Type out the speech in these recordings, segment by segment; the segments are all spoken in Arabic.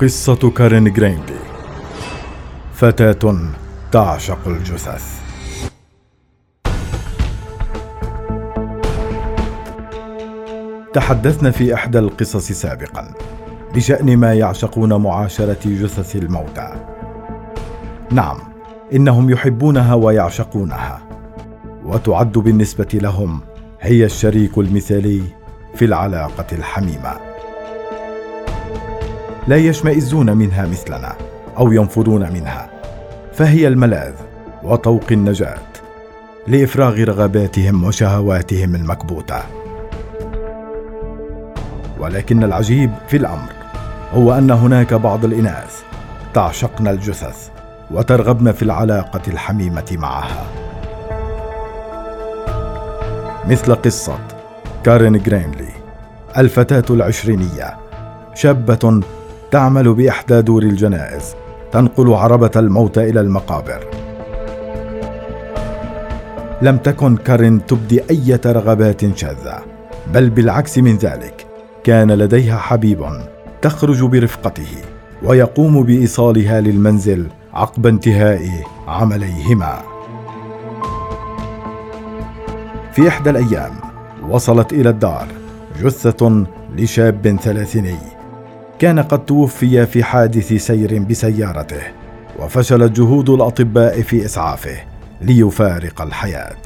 قصة كارين جرينلي فتاة تعشق الجثث. تحدثنا في إحدى القصص سابقا بشأن ما يعشقون معاشرة جثث الموتى. نعم إنهم يحبونها ويعشقونها وتعد بالنسبة لهم هي الشريك المثالي في العلاقة الحميمة. لا يشمئزون منها مثلنا أو ينفرون منها فهي الملاذ وطوق النجاة لإفراغ رغباتهم وشهواتهم المكبوتة. ولكن العجيب في الأمر هو أن هناك بعض الإناث تعشقن الجثث وترغبن في العلاقة الحميمة معها. مثل قصة كارين جرينلي الفتاة العشرينية شابة تعمل بإحدى دور الجنائز تنقل عربة الموتى إلى المقابر. لم تكن كارين تبدي أي رغبات شاذة بل بالعكس من ذلك كان لديها حبيب تخرج برفقته ويقوم بإيصالها للمنزل عقب انتهاء عمليهما. في إحدى الأيام وصلت إلى الدار جثة لشاب ثلاثيني. كان قد توفي في حادث سير بسيارته وفشلت جهود الأطباء في إسعافه ليفارق الحياة.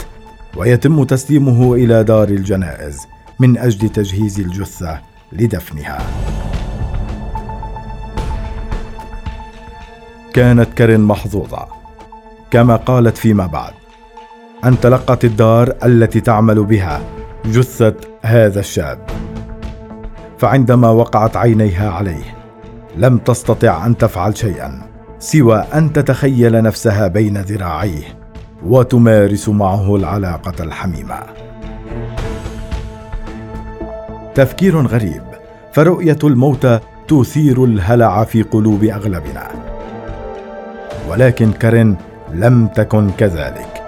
ويتم تسليمه إلى دار الجنائز من أجل تجهيز الجثة لدفنها. كانت كارين محظوظة. كما قالت فيما بعد ان تلقت الدار التي تعمل بها جثة هذا الشاب. فعندما وقعت عينيها عليه لم تستطع أن تفعل شيئا سوى أن تتخيل نفسها بين ذراعيه وتمارس معه العلاقة الحميمة. تفكير غريب فرؤية الموتى تثير الهلع في قلوب أغلبنا. ولكن كارين لم تكن كذلك.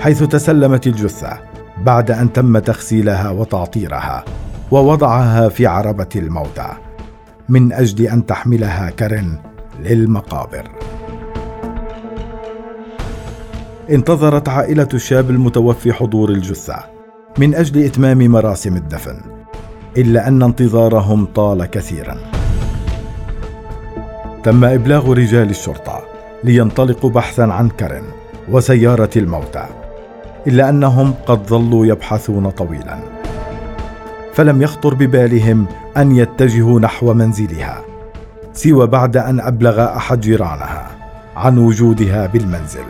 حيث تسلمت الجثة بعد أن تم تغسيلها وتعطيرها ووضعها في عربة الموتى من أجل أن تحملها كارين للمقابر. انتظرت عائلة الشاب المتوفي حضور الجثة من أجل إتمام مراسم الدفن إلا أن انتظارهم طال كثيرا. تم إبلاغ رجال الشرطة لينطلقوا بحثا عن كارين وسيارة الموتى إلا أنهم قد ظلوا يبحثون طويلا. فلم يخطر ببالهم أن يتجهوا نحو منزلها سوى بعد أن أبلغ أحد جيرانها عن وجودها بالمنزل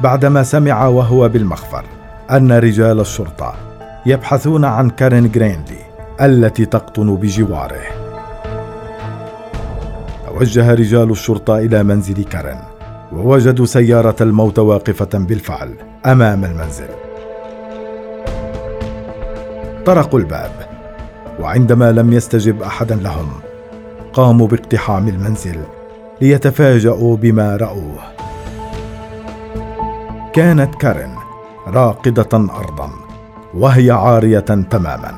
بعدما سمع وهو بالمخفر أن رجال الشرطة يبحثون عن كارين جرينلي التي تقطن بجواره. توجه رجال الشرطة إلى منزل كارين ووجدوا سيارة الموت واقفة بالفعل أمام المنزل. طرقوا الباب. وعندما لم يستجب احد لهم قاموا باقتحام المنزل ليتفاجأوا بما رأوه. كانت كارين راقدة أرضا وهي عارية تماما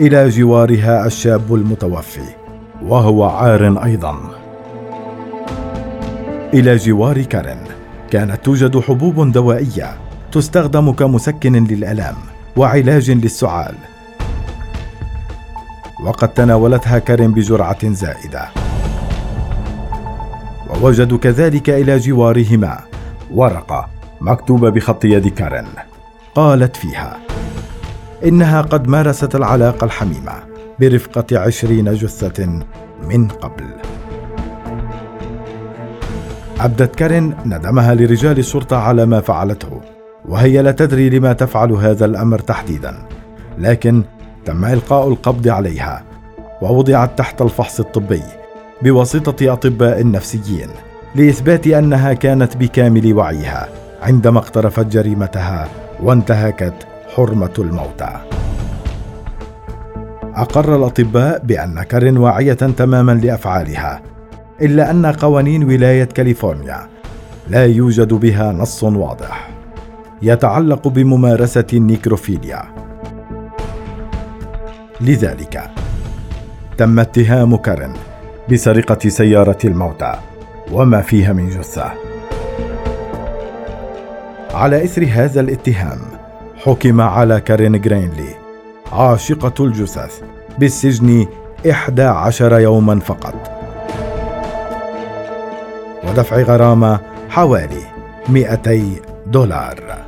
إلى جوارها الشاب المتوفي وهو عار أيضا. إلى جوار كارين كانت توجد حبوب دوائية تستخدم كمسكن للآلام وعلاج للسعال. وقد تناولتها كارين بجرعة زائدة. ووجدوا كذلك إلى جوارهما ورقة مكتوبة بخط يد كارين قالت فيها إنها قد مارست العلاقة الحميمة برفقة عشرين جثة من قبل. أبدت كارين ندمها لرجال الشرطة على ما فعلته وهي لا تدري لما تفعل هذا الأمر تحديدا. لكن تم إلقاء القبض عليها ووضعت تحت الفحص الطبي بواسطة أطباء نفسيين لإثبات أنها كانت بكامل وعيها عندما اقترفت جريمتها وانتهكت حرمة الموتى. أقر الأطباء بأن كارين واعية تماما لأفعالها، إلا أن قوانين ولاية كاليفورنيا لا يوجد بها نص واضح يتعلق بممارسة النيكروفيليا لذلك. تم اتهام كارن بسرقة سيارة الموتى وما فيها من جثة. على إثر هذا الاتهام حكم على كارين جرينلي عاشقة الجثث بالسجن إحدى عشر يوما فقط. ودفع غرامة حوالي 200 دولار.